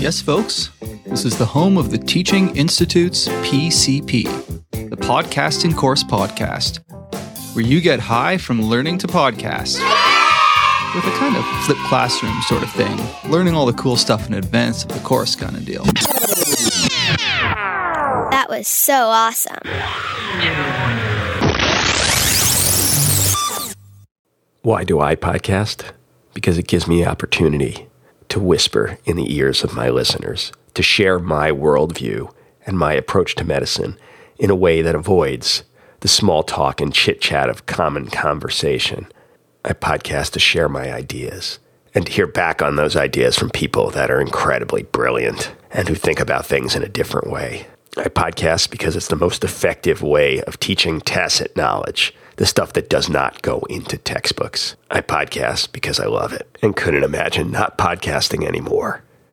Yes, folks, this is the home of the Teaching Institute's PCP, the Podcasting Course Podcast, where you get high from learning to podcast with a kind of flip classroom sort of thing, learning all the cool stuff in advance of the course kind of deal. That was so awesome. Why do I podcast? Because it gives me opportunity to whisper in the ears of my listeners, to share my worldview and my approach to medicine in a way that avoids the small talk and chit chat of common conversation. I podcast to share my ideas and to hear back on those ideas from people that are incredibly brilliant and who think about things in a different way. I podcast because it's the most effective way of teaching tacit knowledge, the stuff that does not go into textbooks. I podcast because I love it and couldn't imagine not podcasting anymore.